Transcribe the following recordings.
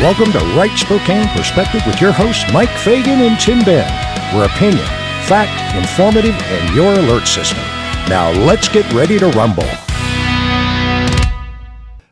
Welcome to Right Spokane Perspective with your hosts, Mike Fagan and Tim Benn. Where opinion, fact, informative, and your alert system. Now let's get ready to rumble.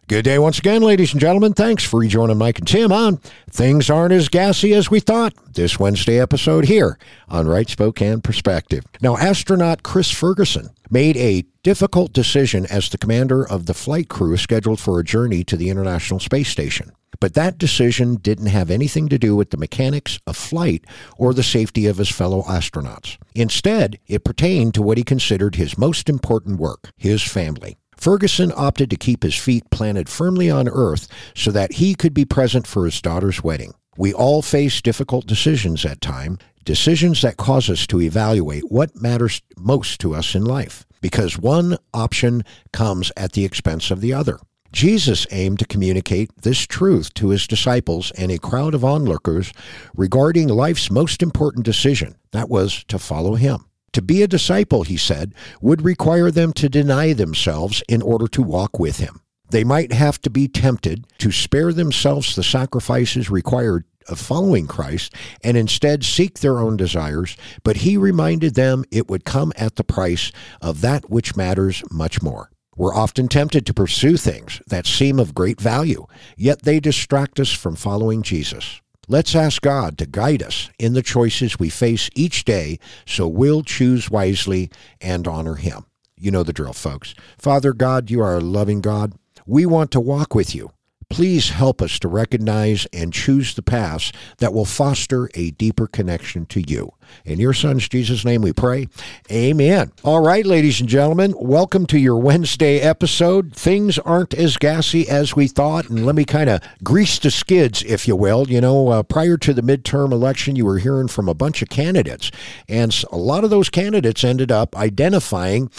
Good day once again, ladies and gentlemen. Thanks for rejoining Mike and Tim on Things Aren't As Gassy as We Thought this Wednesday episode here on Right Spokane Perspective. Now, astronaut Chris Ferguson made a difficult decision as the commander of the flight crew scheduled for a journey to the International Space Station. But that decision didn't have anything to do with the mechanics of flight or the safety of his fellow astronauts. Instead, it pertained to what he considered his most important work his family. Ferguson opted to keep his feet planted firmly on Earth so that he could be present for his daughter's wedding. We all face difficult decisions at time, decisions that cause us to evaluate what matters most to us in life, because one option comes at the expense of the other. Jesus aimed to communicate this truth to his disciples and a crowd of onlookers regarding life's most important decision that was to follow him. To be a disciple, he said, would require them to deny themselves in order to walk with him. They might have to be tempted to spare themselves the sacrifices required of following Christ and instead seek their own desires, but he reminded them it would come at the price of that which matters much more. We're often tempted to pursue things that seem of great value, yet they distract us from following Jesus. Let's ask God to guide us in the choices we face each day so we'll choose wisely and honor Him. You know the drill, folks. Father God, you are a loving God. We want to walk with you. Please help us to recognize and choose the paths that will foster a deeper connection to you. In your son's Jesus' name we pray. Amen. All right, ladies and gentlemen, welcome to your Wednesday episode. Things aren't as gassy as we thought, and let me kind of grease the skids, if you will. You know, uh, prior to the midterm election, you were hearing from a bunch of candidates, and a lot of those candidates ended up identifying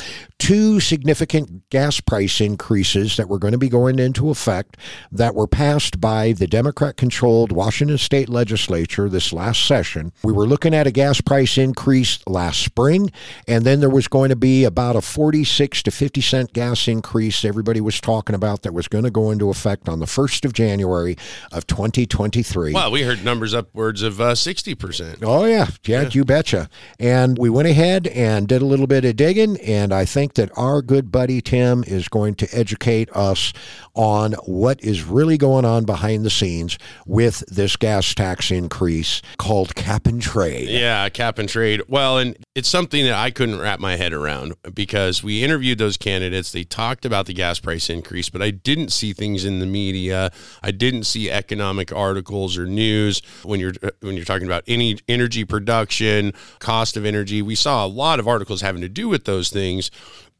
two significant gas price increases that were going to be going into effect that were passed by the Democrat controlled Washington state legislature this last session. We were looking at a gas price increase last spring, and then there was going to be about a 46 to 50 cent gas increase everybody was talking about that was going to go into effect on the 1st of January of 2023. Well, we heard numbers upwards of uh, 60%. Oh, yeah. yeah. Yeah, you betcha. And we went ahead and did a little bit of digging, and I think that our good buddy Tim is going to educate us on what is really going on behind the scenes with this gas tax increase called cap and trade. Yeah, cap and trade. Well, and it's something that I couldn't wrap my head around because we interviewed those candidates. They talked about the gas price increase, but I didn't see things in the media. I didn't see economic articles or news when you're when you're talking about any energy production, cost of energy. We saw a lot of articles having to do with those things,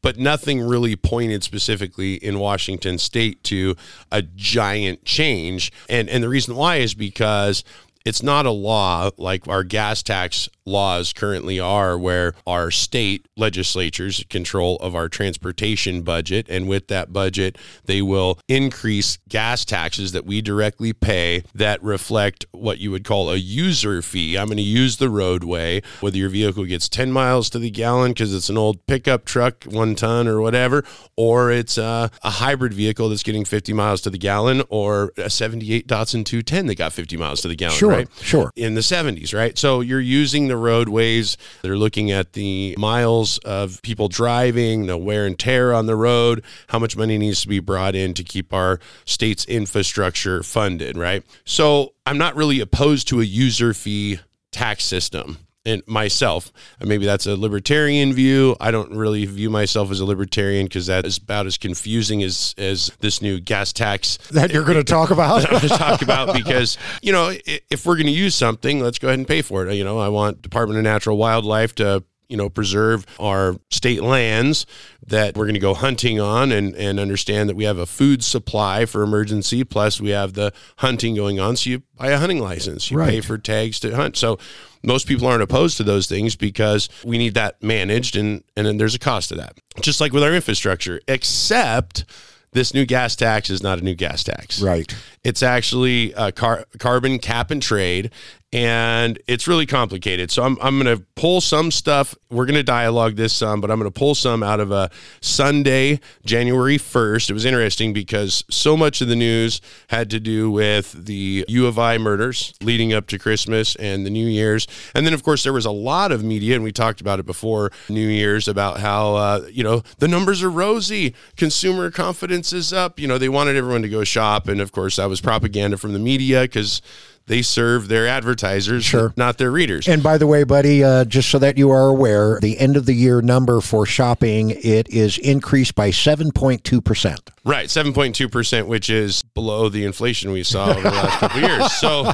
but nothing really pointed specifically in Washington state to a giant change. And and the reason why is because it's not a law like our gas tax laws currently are, where our state legislatures control of our transportation budget. And with that budget, they will increase gas taxes that we directly pay that reflect what you would call a user fee. I'm going to use the roadway, whether your vehicle gets 10 miles to the gallon because it's an old pickup truck, one ton or whatever, or it's a, a hybrid vehicle that's getting 50 miles to the gallon, or a 78 Datsun 210 that got 50 miles to the gallon. Sure, right? sure. In the 70s, right? So you're using the roadways. They're looking at the miles of people driving, the wear and tear on the road, how much money needs to be brought in to keep our state's infrastructure funded, right? So I'm not really opposed to a user fee tax system and myself. Maybe that's a libertarian view. I don't really view myself as a libertarian because that is about as confusing as as this new gas tax that you're going to talk about. I'm going to talk about because you know if we're going to use something, let's go ahead and pay for it. You know, I want Department of Natural Wildlife to you know, preserve our state lands that we're going to go hunting on and, and understand that we have a food supply for emergency. Plus, we have the hunting going on. So you buy a hunting license, you Right. pay for tags to hunt. So most people aren't opposed to those things because we need that managed and, and then there's a cost to that. Just like with our infrastructure, except this new gas tax is not a new gas tax. Right. It's actually a car- carbon cap and trade. And it's really complicated. So I'm, I'm going to pull some stuff. We're going to dialogue this some, but I'm going to pull some out of a Sunday, January 1st. It was interesting because so much of the news had to do with the U of I murders leading up to Christmas and the New Year's. And then, of course, there was a lot of media, and we talked about it before New Year's about how, uh, you know, the numbers are rosy, consumer confidence is up. You know, they wanted everyone to go shop. And of course, that was propaganda from the media because they serve their advertisers, Sure. not their readers. And by the way, buddy, uh, just so that you are aware, the end of the year number for shopping it is increased by seven point two percent. Right, seven point two percent, which is below the inflation we saw over the last couple of years. So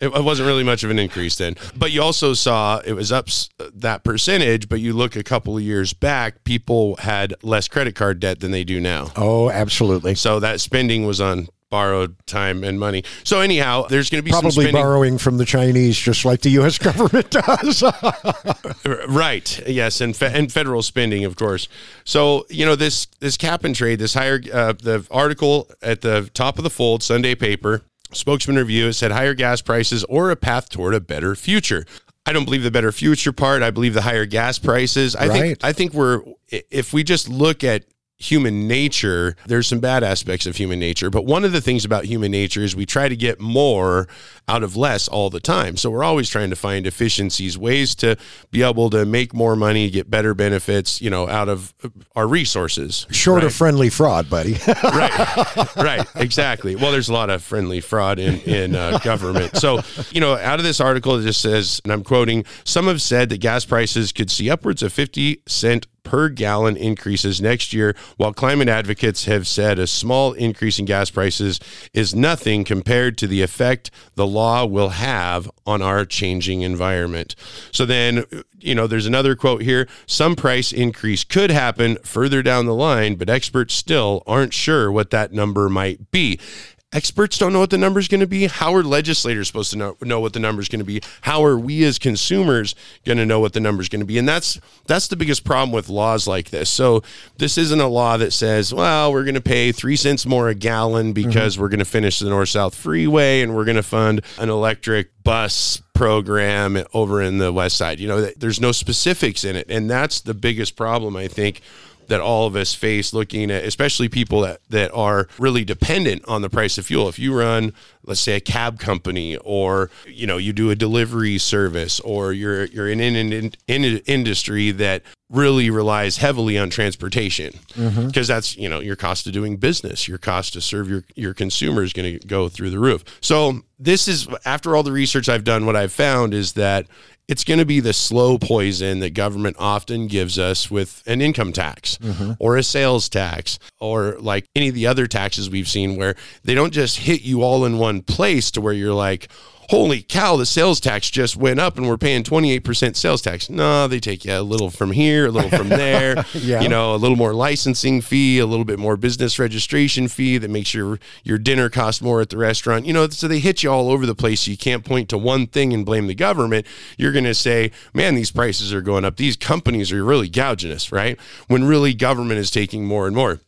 it, it wasn't really much of an increase then. But you also saw it was up that percentage. But you look a couple of years back, people had less credit card debt than they do now. Oh, absolutely. So that spending was on borrowed time and money. So anyhow, there's going to be some Probably borrowing from the Chinese, just like the U.S. government does. Right. Yes, and fe- and federal spending, of course. So you know this this cap and trade, this higher uh, the article at the top of the fold, Sunday paper spokesman review it said higher gas prices or a path toward a better future. I don't believe the better future part. I believe the higher gas prices. I Right. think I think we're if we just look at human nature, there's some bad aspects of human nature. But one of the things about human nature is we try to get more out of less all the time. So we're always trying to find efficiencies, ways to be able to make more money, get better benefits, you know, out of our resources. Short right? of friendly fraud, buddy. right right exactly well there's a lot of friendly fraud in in uh, government so you know out of this article it just says and i'm quoting some have said that gas prices could see upwards of 50 cent per gallon increases next year while climate advocates have said a small increase in gas prices is nothing compared to the effect the law will have on our changing environment so then you know, there's another quote here. Some price increase could happen further down the line, but experts still aren't sure what that number might be. Experts don't know what the number is going to be. How are legislators supposed to know, know what the number is going to be? How are we as consumers going to know what the number is going to be? And that's that's the biggest problem with laws like this. So this isn't a law that says, well, we're going to pay three cents more a gallon mm-hmm. because we're going to finish the North South Freeway and we're going to fund an electric bus program over in the West Side. You know, there's no specifics in it, and that's the biggest problem I think that all of us face looking at especially people that, that are really dependent on the price of fuel. If you run let's say a cab company or you know you do a delivery service or you're you're in an in, in, in industry that really relies heavily on transportation mm-hmm. because that's you know your cost of doing business your cost to serve your your consumer is going to go through the roof. So this is after all the research i've done what i've found is that it's going to be the slow poison that government often gives us with an income tax mm-hmm. or a sales tax or like any of the other taxes we've seen where they don't just hit you all in one place to where you're like holy cow the sales tax just went up and we're paying 28% sales tax. No they take you a little from here a little from there. Yeah. you know a little more licensing fee a little bit more business registration fee that makes your your dinner cost more at the restaurant. You know so they hit you all over the place. So you can't point to one thing and blame the government. You're going to say man these prices are going up. These companies are really gouging us right? When really government is taking more and more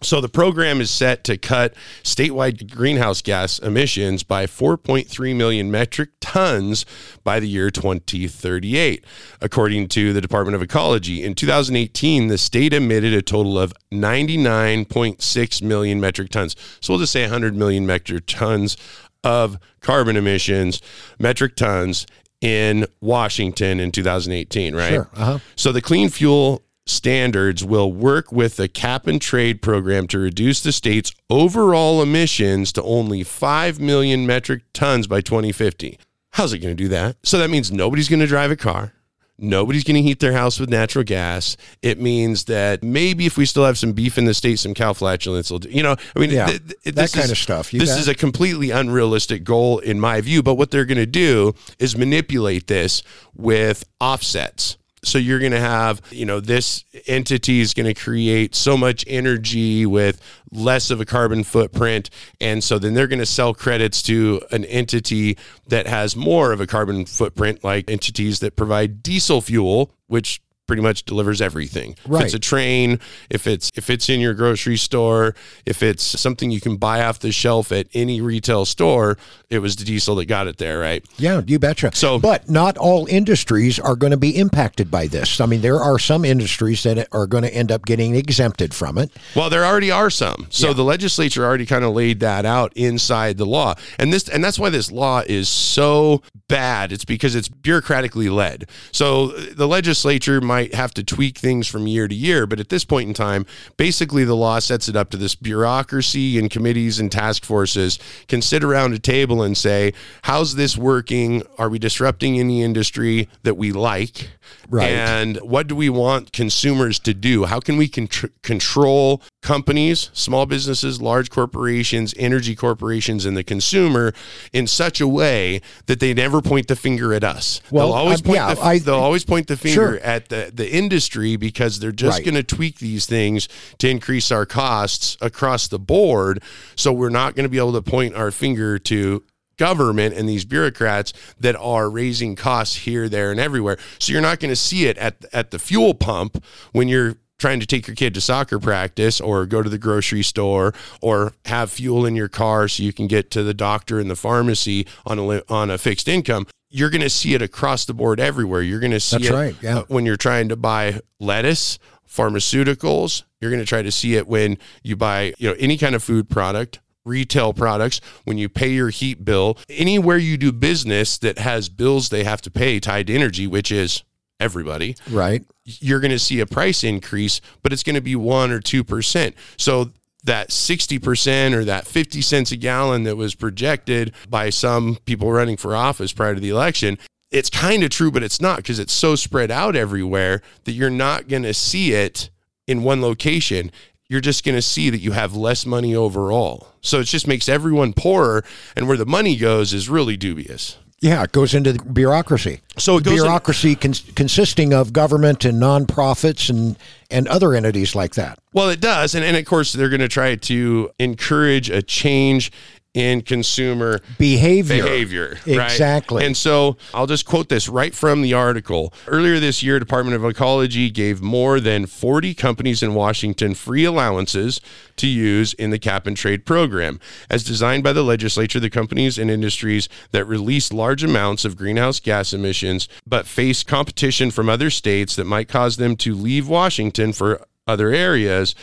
so the program is set to cut statewide greenhouse gas emissions by 4.3 million metric tons by the year 2038, according to the Department of Ecology. In 2018, the state emitted a total of 99.6 million metric tons. So we'll just say 100 million metric tons of carbon emissions, metric tons in Washington in 2018, right? Sure, uh-huh. So the clean fuel standards will work with the cap and trade program to reduce the state's overall emissions to only 5 million metric tons by 2050. How's it going to do that? So that means nobody's going to drive a car. Nobody's going to heat their house with natural gas. It means that maybe if we still have some beef in the state, some cow flatulence will do. You know, I mean, Yeah, th- th- that this kind is- of stuff. You this bet. is a completely unrealistic goal in my view. But what they're going to do is manipulate this with offsets. So you're going to have, you know, this entity is going to create so much energy with less of a carbon footprint. And so then they're going to sell credits to an entity that has more of a carbon footprint, like entities that provide diesel fuel, which pretty much delivers everything. Right. If it's a train, if it's if it's in your grocery store, if it's something you can buy off the shelf at any retail store, it was the diesel that got it there, right? Yeah, you betcha. So- but not all industries are going to be impacted by this. I mean, there are some industries that are going to end up getting exempted from it. Well, there already are some. So the legislature already kind of laid that out inside the law. And this and that's why this law is so bad. It's because it's bureaucratically led. So the legislature might have to tweak things from year to year, but at this point in time, basically the law sets it up to this bureaucracy and committees and task forces can sit around a table and say, "How's this working? Are we disrupting any industry that we like?" Right. And what do we want consumers to do? How can we contr- control companies, small businesses, large corporations, energy corporations, and the consumer in such a way that they never point the finger at us? Well, they'll always um, point yeah, the, I- they'll always point the finger Sure. at the, the industry because they're just Right. going to tweak these things to increase our costs across the board. So we're not going to be able to point our finger to government and these bureaucrats that are raising costs here, there, and everywhere. So you're not going to see it at at the fuel pump when you're trying to take your kid to soccer practice or go to the grocery store or have fuel in your car so you can get to the doctor and the pharmacy on a on a fixed income. You're going to see it across the board everywhere. You're going to see That's it right, yeah. uh, when you're trying to buy lettuce, pharmaceuticals. You're going to try to see it when you buy, you know, any kind of food product, retail products, when you pay your heat bill, anywhere you do business that has bills they have to pay tied to energy, which is everybody Right. you're going to see a price increase, but it's going to be one or two percent. So that 60% or that 50 cents a gallon that was projected by some people running for office prior to the election, it's kind of true, but it's not because it's so spread out everywhere that you're not going to see it in one location. You're just going to see that you have less money overall. So it just makes everyone poorer. And where the money goes is really dubious. Yeah, it goes into the bureaucracy. So it goes in- bureaucracy cons- consisting of government and nonprofits and and other entities like that. Well, it does. And, and of course, they're going to try to encourage a change in consumer Behavior. behavior. right? Exactly. And so I'll just quote this right from the article. Earlier this year, Department of Ecology gave more than 40 companies in Washington free allowances to use in the cap and trade program. As designed by the legislature, the companies and industries that release large amounts of greenhouse gas emissions but face competition from other states that might cause them to leave Washington for other areas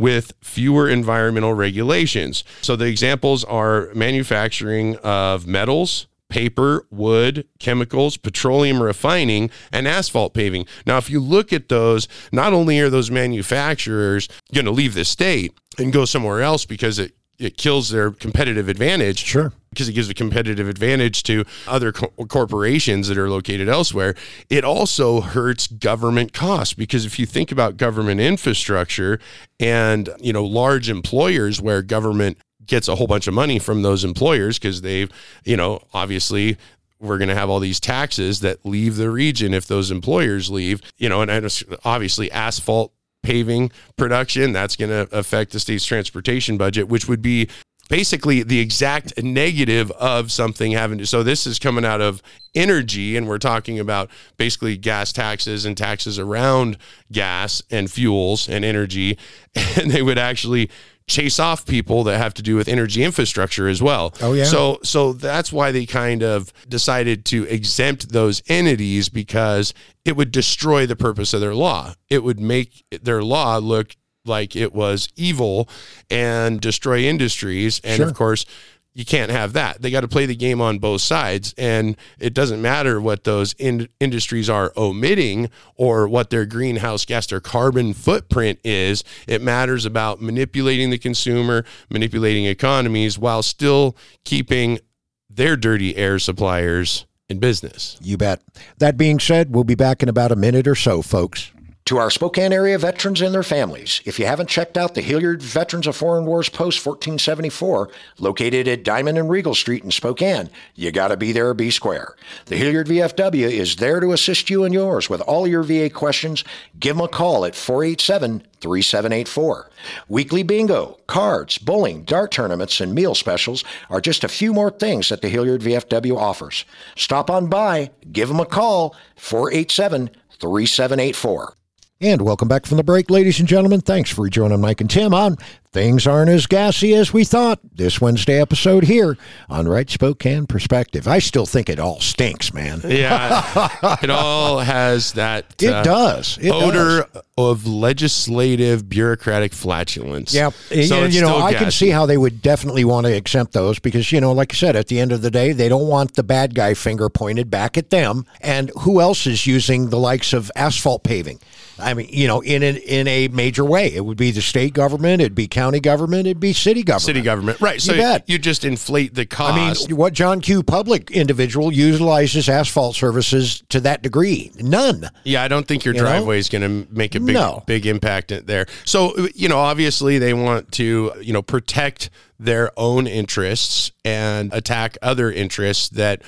with fewer environmental regulations. So the examples are manufacturing of metals, paper, wood, chemicals, petroleum refining, and asphalt paving. Now, if you look at those, not only are those manufacturers going to leave the state and go somewhere else because it it kills their competitive advantage Sure. because it gives a competitive advantage to other co- corporations that are located elsewhere. It also hurts government costs because if you think about government infrastructure and, you know, large employers where government gets a whole bunch of money from those employers because they've, you know, obviously we're going to have all these taxes that leave the region if those employers leave, you know, and, and obviously asphalt paving production that's going to affect the state's transportation budget which would be basically the exact negative of something having to so this is coming out of energy and we're talking about basically gas taxes and taxes around gas and fuels and energy and they would actually chase off people that have to do with energy infrastructure as well. Oh, yeah. So so that's why they kind of decided to exempt those entities because it would destroy the purpose of their law. It would make their law look like it was evil and destroy industries. And Sure. of course, you can't have that. They got to play the game on both sides. And it doesn't matter what those in- industries are omitting or what their greenhouse gas, their carbon footprint is. It matters about manipulating the consumer, manipulating economies while still keeping their dirty air suppliers in business. You bet. That being said, we'll be back in about a minute or so, folks. To our Spokane area veterans and their families, if you haven't checked out the Hillyard Veterans of Foreign Wars Post 1474, located at Diamond and Regal Street in Spokane, you got to be there be square. The Hillyard VFW is there to assist you and yours with all your VA questions. Give them a call at 487 3784. Weekly bingo, cards, bowling, dart tournaments, and meal specials are just a few more things that the Hillyard VFW offers. Stop on by, give them a call, 487 3784. And welcome back from the break, ladies and gentlemen. Thanks for joining Mike and Tim on Things Aren't as Gassy as We Thought this Wednesday episode here on Right Spokane Perspective. I still think it all stinks, man. Yeah, it all has that. It uh, does. It odor does. of legislative bureaucratic flatulence. Yeah, So and, you know, I can see how they would definitely want to exempt those because, you know, like I said, at the end of the day, they don't want the bad guy finger pointed back at them. And who else is using the likes of asphalt paving? I mean, you know, in a, in a major way, it would be the state government, it'd be county government, it'd be city government. city government, right? So You bet. you just inflate the cost. I mean, what John Q. Public individual utilizes asphalt services to that degree? None. Yeah, I don't think your You know? driveway is going to make a big No. big impact there. So, you know, obviously they want to, you know, protect their own interests and attack other interests that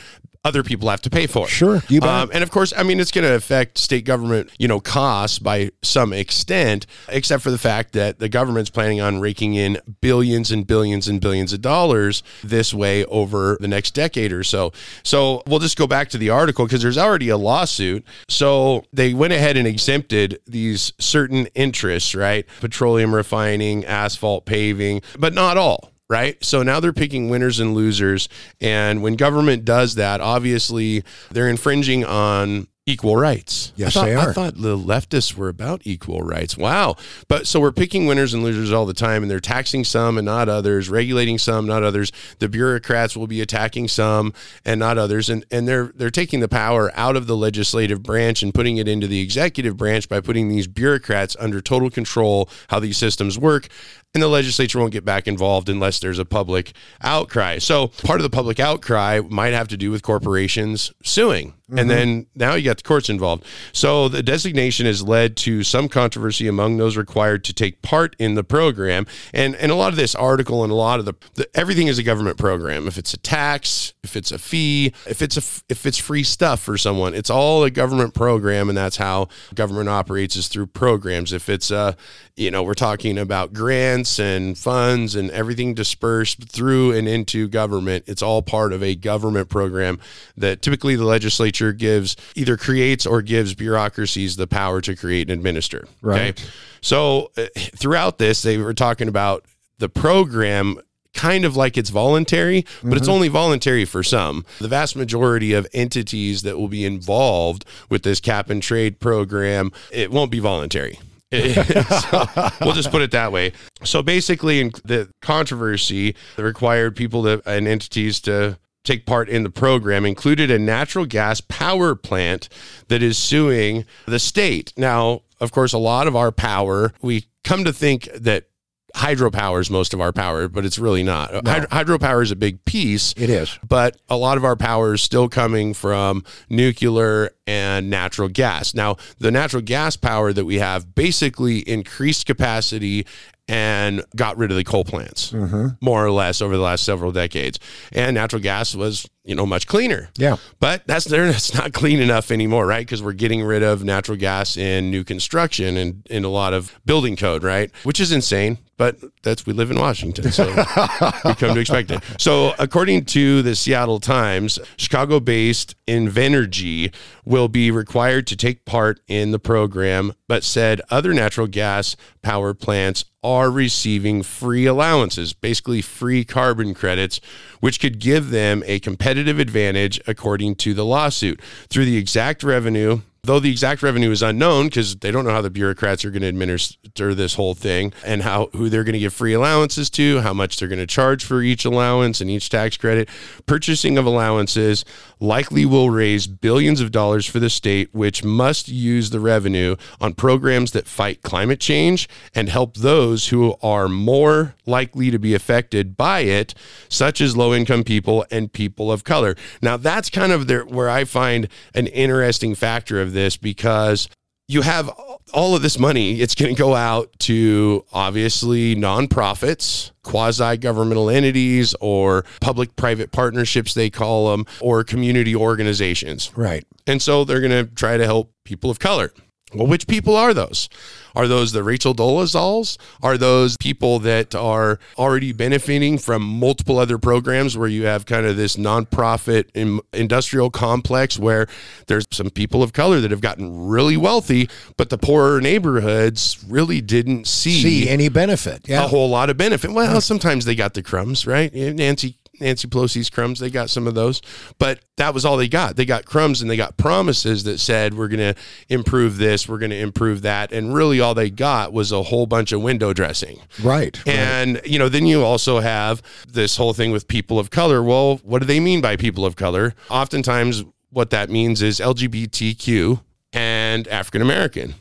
other people have to pay for. Sure, you. Um, and of course, I mean, it's going to affect state government, you know, costs by some extent, except for the fact that the government's planning on raking in billions and billions and billions of dollars this way over the next decade or so. So we'll just go back to the article because there's already a lawsuit. So they went ahead and exempted these certain interests, right? Petroleum refining, asphalt paving, but not all right? So now they're picking winners and losers. And when government does that, obviously they're infringing on equal rights. Yes, I thought, they I thought the leftists were about equal rights. Wow. But so we're picking winners and losers all the time, and they're taxing some and not others, regulating some, not others. The bureaucrats will be attacking some and not others. And and they're they're taking the power out of the legislative branch and putting it into the executive branch by putting these bureaucrats under total control how these systems work. And the legislature won't get back involved unless there's a public outcry. So part of the public outcry might have to do with corporations suing. And mm-hmm. then now you got the courts involved. So the designation has led to some controversy among those required to take part in the program. And and a lot of this article and a lot of the, the everything is a government program. If it's a tax, if it's a fee, if it's a if it's free stuff for someone, it's all a government program, and that's how government operates is through programs. If it's a you know we're talking about grants and funds and everything dispersed through and into government, it's all part of a government program that typically the legislature gives either creates or gives bureaucracies the power to create and administer. Right. Okay. So uh, throughout this, they were talking about the program kind of like it's voluntary, but it's only voluntary for some. The vast majority of entities that will be involved with this cap and trade program, it won't be voluntary. So, we'll just put it that way. So basically, in the controversy that required people to, and entities to take part in the program included a natural gas power plant that is suing the state. Now, of course, a lot of our power, we come to think that hydropower is most of our power, but it's really not. Hyd- hydropower is a big piece. It is. But a lot of our power is still coming from nuclear and natural gas. Now, the natural gas power that we have basically increased capacity and got rid of the coal plants, mm-hmm. more or less, over the last several decades. And natural gas was, you know, much cleaner. Yeah. But that's there. That's not clean enough anymore, right? Because we're getting rid of natural gas in new construction and in a lot of building code, right? Which is insane. But that's we live in Washington, so we come to expect it. So, according to the Seattle Times, Chicago-based Invenergy will be required to take part in the program, but said other natural gas power plants are receiving free allowances, basically free carbon credits, which could give them a competitive advantage, according to the lawsuit, through the exact revenue. Though the exact revenue is unknown because they don't know how the bureaucrats are going to administer this whole thing and how who they're going to give free allowances to, how much they're going to charge for each allowance and each tax credit. Purchasing of allowances likely will raise billions of dollars for the state, which must use the revenue on programs that fight climate change and help those who are more likely to be affected by it, such as low income people and people of color. Now, that's kind of there where I find an interesting factor of this because you have all of this money. It's going to go out to obviously nonprofits, quasi governmental entities, or public private partnerships, they call them, or community organizations. Right. And so they're going to try to help people of color. Well, which people are those? Are those the Rachel Dolezals? Are those people that are already benefiting from multiple other programs where you have kind of this nonprofit in, industrial complex where there's some people of color that have gotten really wealthy, but the poorer neighborhoods really didn't see, See any benefit? a whole lot of benefit. Well, hmm. sometimes they got the crumbs, right? Nancy Nancy Pelosi's crumbs, they got some of those, but that was all they got. They got crumbs and they got promises that said we're going to improve this, we're going to improve that, and really all they got was a whole bunch of window dressing. Right. right. And you know, then you also have this whole thing with people of color. Well, what do they mean by people of color? Oftentimes, what that means is LGBTQ and African American.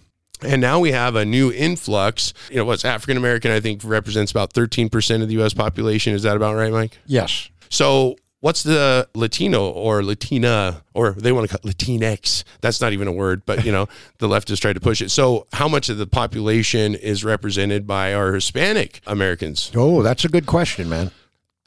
And now we have a new influx. You know, what's African American, I think, represents about 13% of the US population. Is that about right, Mike? Yes. So, what's the Latino or Latina, or they want to call it Latinx? That's not even a word, but you know, the left leftists tried to push it. So, how much of the population is represented by our Hispanic Americans? Oh, that's a good question, man.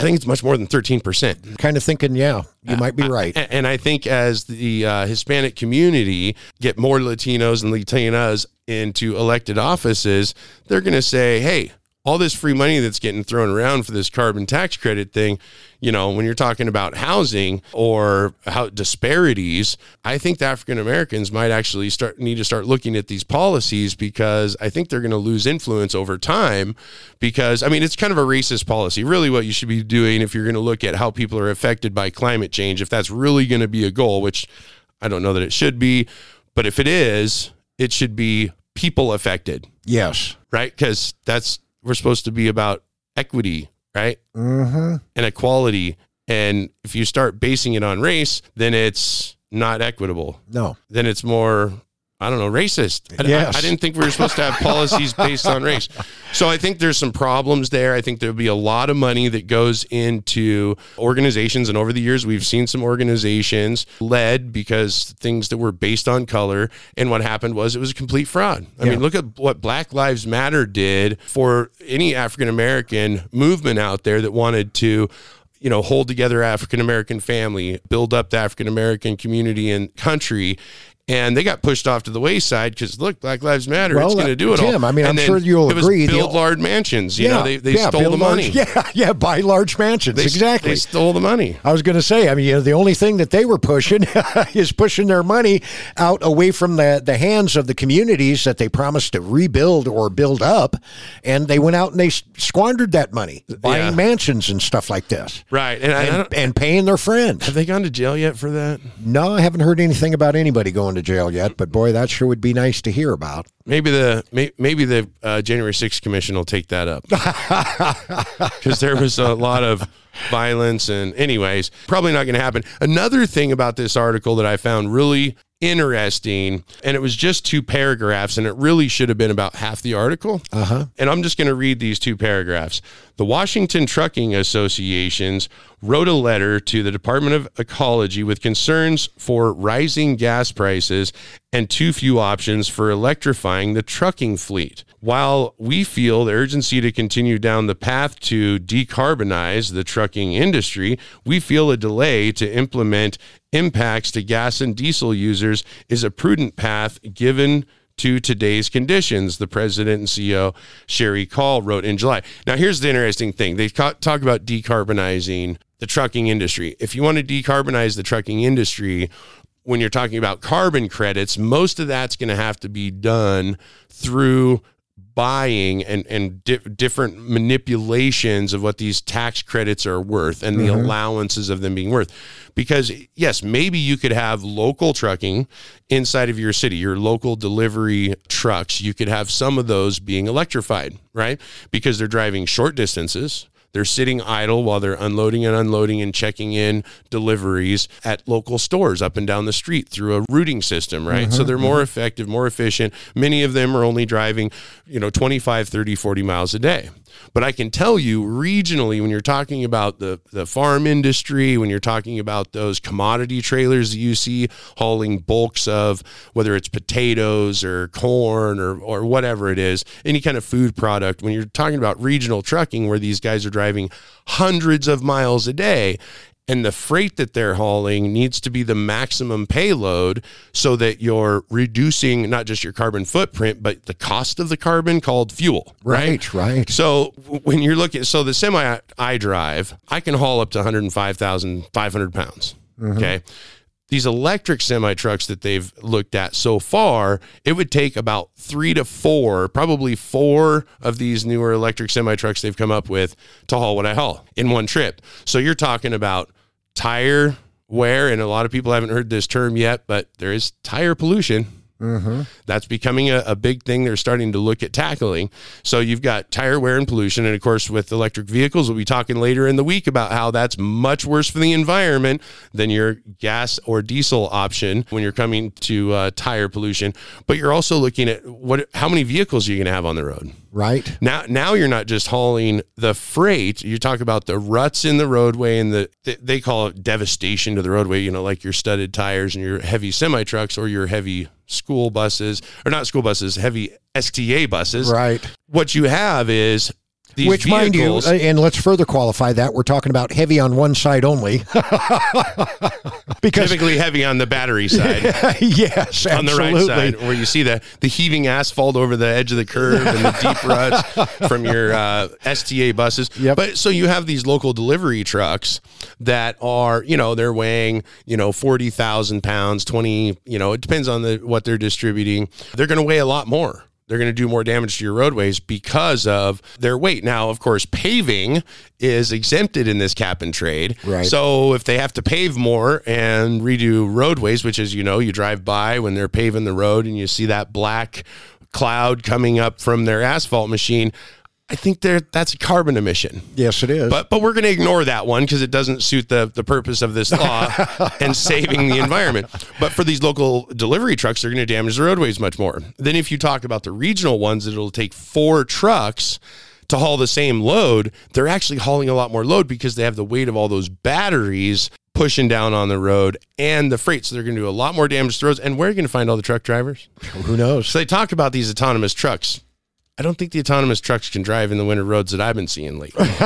I think it's much more than 13%. Kind of thinking, yeah, you might be right. A- And I think as the uh, Hispanic community get more Latinos and Latinas into elected offices, they're going to say, hey, all this free money that's getting thrown around for this carbon tax credit thing, you know, when you're talking about housing or how disparities, I think the African Americans might actually start need to start looking at these policies because I think they're going to lose influence over time because I mean it's kind of a racist policy. Really what you should be doing if you're going to look at how people are affected by climate change, if that's really going to be a goal, which I don't know that it should be, but if it is, it should be people affected, Yes. right? Because that's we're supposed to be about equity, right? Mm-hmm. And equality. And if you start basing it on race, then it's not equitable. No. Then it's more, I don't know, racist. I, Yes. I, I didn't think we were supposed to have policies based on race. So I think there's some problems there. I think there'll be a lot of money that goes into organizations. And over the years, we've seen some organizations led because things that were based on color. And what happened was it was a complete fraud. I Yeah. mean, look at what Black Lives Matter did for any African American movement out there that wanted to you know, hold together African American family, build up the African American community and country. And they got pushed off to the wayside because look, Black Lives Matter. Well, it's going to do it all. Tim, I mean, And I'm sure you'll it was agree the- Build large mansions. You know, they, they stole the money. Large, yeah, yeah, buy large mansions. They, exactly. They stole the money. I was going to say, I mean, you know, the only thing that they were pushing is pushing their money out away from the, the hands of the communities that they promised to rebuild or build up. And they went out and they squandered that money buying Yeah. mansions and stuff like this Right. And, and, and paying their friends. have they gone to jail yet for that? No, I haven't heard anything about anybody going to jail yet, but boy, that sure would be nice to hear about. Maybe the may, maybe the uh, January 6th commission will take that up because there was a lot of violence and anyways probably not going to happen another thing about this article that i found really interesting and it was just two paragraphs and it really should have been about half the article. Uh-huh. and i'm just going to read these two paragraphs. The washington trucking associations wrote a letter to the department of ecology with concerns for rising gas prices and too few options for electrifying the trucking fleet. While we feel the urgency to continue down the path to decarbonize the trucking industry, we feel a delay to implement impacts to gas and diesel users is a prudent path given to today's conditions, the president and CEO Sheri Call wrote in July. Now, here's the interesting thing they talk about decarbonizing the trucking industry. If you want to decarbonize the trucking industry, when you're talking about carbon credits, most of that's going to have to be done through buying and and di- different manipulations of what these tax credits are worth and the mm-hmm. allowances of them being worth. Because yes maybe you could have local trucking inside of your city your local delivery trucks. You could have some of those being electrified right? Because they're driving short distances they're sitting idle while they're unloading and unloading and checking in deliveries at local stores up and down the street through a routing system, right? So mm-hmm, they're more mm-hmm. effective, more efficient. Many of them are only driving, you know, 25, 30, 40 miles a day. But I can tell you regionally, when you're talking about the, the farm industry, when you're talking about those commodity trailers that you see hauling bulks of whether it's potatoes or corn or, or whatever it is, any kind of food product, when you're talking about regional trucking where these guys are driving hundreds of miles a day, and the freight that they're hauling needs to be the maximum payload so that you're reducing not just your carbon footprint but the cost of the carbon called fuel Right, right. so when you're looking so the semi i drive i can haul up to 105500 pounds mm-hmm. okay these electric semi trucks that they've looked at so far, it would take about three to four, probably four of these newer electric semi trucks they've come up with to haul what I haul in one trip. So you're talking about tire wear, and a lot of people haven't heard this term yet, but there is tire pollution. That's becoming a, a big thing they're starting to look at tackling. So you've got tire wear and pollution. And of course, with electric vehicles, we'll be talking later in the week about how that's much worse for the environment than your gas or diesel option when you're coming to uh, tire pollution. But you're also looking at what how many vehicles are you going to have on the road? Right. Now, now you're not just hauling the freight. You talk about the ruts in the roadway and the th- they call it devastation to the roadway. You know, like your studded tires and your heavy semi trucks or your heavy school buses or not school buses, heavy STA buses. Right. What you have is these Which, mind you, uh, and let's further qualify that, we're talking about heavy on one side only. because, typically heavy on the battery side. yes, on the right side, where you see the the heaving asphalt over the edge of the curve and the deep ruts from your uh, STA buses. Yep. But so you have these local delivery trucks that are, you know, they're weighing, you know, forty thousand pounds, twenty. You know, it depends on the what they're distributing. They're going to weigh a lot more. They're going to do more damage to your roadways because of their weight. Now, of course, paving is exempted in this cap and trade. Right. So if they have to pave more and redo roadways, which is, you know, you drive by when they're paving the road and you see that black cloud coming up from their asphalt machine, I think they're, that's a carbon emission. Yes, it is. But but we're going to ignore that one because it doesn't suit the the purpose of this law and saving the environment. But for these local delivery trucks, they're going to damage the roadways much more. Then if you talk about the regional ones, it'll take four trucks to haul the same load. They're actually hauling a lot more load because they have the weight of all those batteries pushing down on the road and the freight. So they're going to do a lot more damage to roads. And where are you going to find all the truck drivers? Who knows? So they talk about these autonomous trucks. I don't think the autonomous trucks can drive in the winter roads that I've been seeing lately.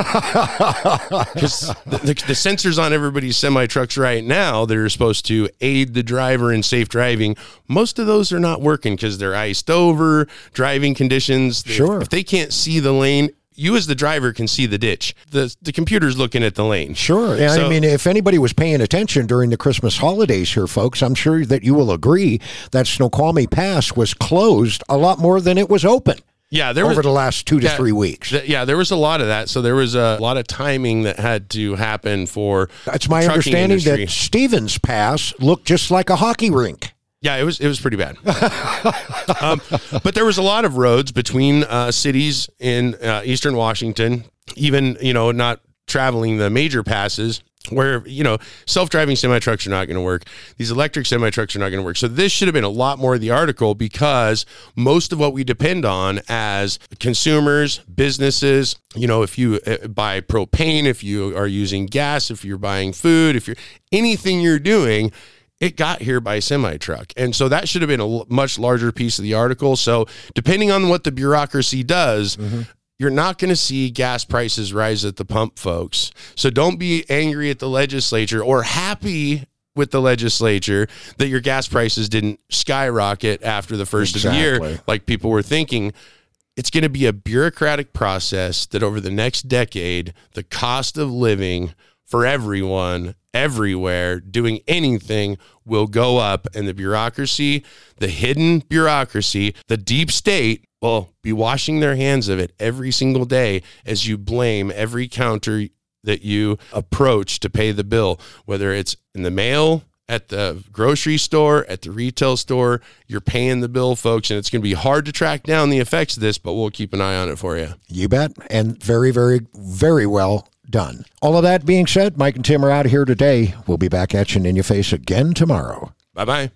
Because the, the, the sensors on everybody's semi trucks right now that are supposed to aid the driver in safe driving, most of those are not working because they're iced over, driving conditions. Sure. If they can't see the lane, you as the driver can see the ditch. The, the computer's looking at the lane. Sure. And I mean, if anybody was paying attention during the Christmas holidays here, folks, I'm sure that you will agree that Snoqualmie Pass was closed a lot more than it was open Yeah, there over was the last two to Yeah. three weeks. Th- Yeah, there was a lot of that. So there was a lot of timing that had to happen for. It's my understanding industry. that Stevens Pass looked just like a hockey rink. Yeah, it was it was pretty bad. um, but there was a lot of roads between uh, cities in uh, eastern Washington, even you know not traveling the major passes where you know self-driving semi trucks are not going to work these electric semi trucks are not going to work so this should have been a lot more of the article because most of what we depend on as consumers businesses you know if you uh, buy propane if you are using gas if you're buying food if you're anything you're doing it got here by semi truck. And so that should have been a much larger piece of the article. So, depending on what the bureaucracy does, you're not going to see gas prices rise at the pump, folks. So, don't be angry at the legislature or happy with the legislature that your gas prices didn't skyrocket after the first of the year, like people were thinking it's going to be a bureaucratic process that over the next decade, the cost of living for everyone, everywhere, doing anything will go up. And the bureaucracy, the hidden bureaucracy, the deep state will be washing their hands of it every single day as you blame every counter that you approach to pay the bill, whether it's in the mail, at the grocery store, at the retail store, you're paying the bill, folks, and it's going to be hard to track down the effects of this, but we'll keep an eye on it for you. You bet. And very, very, very well done. All of that being said, Mike and Tim are out of here today. We'll be back at you in your face again tomorrow. Bye bye.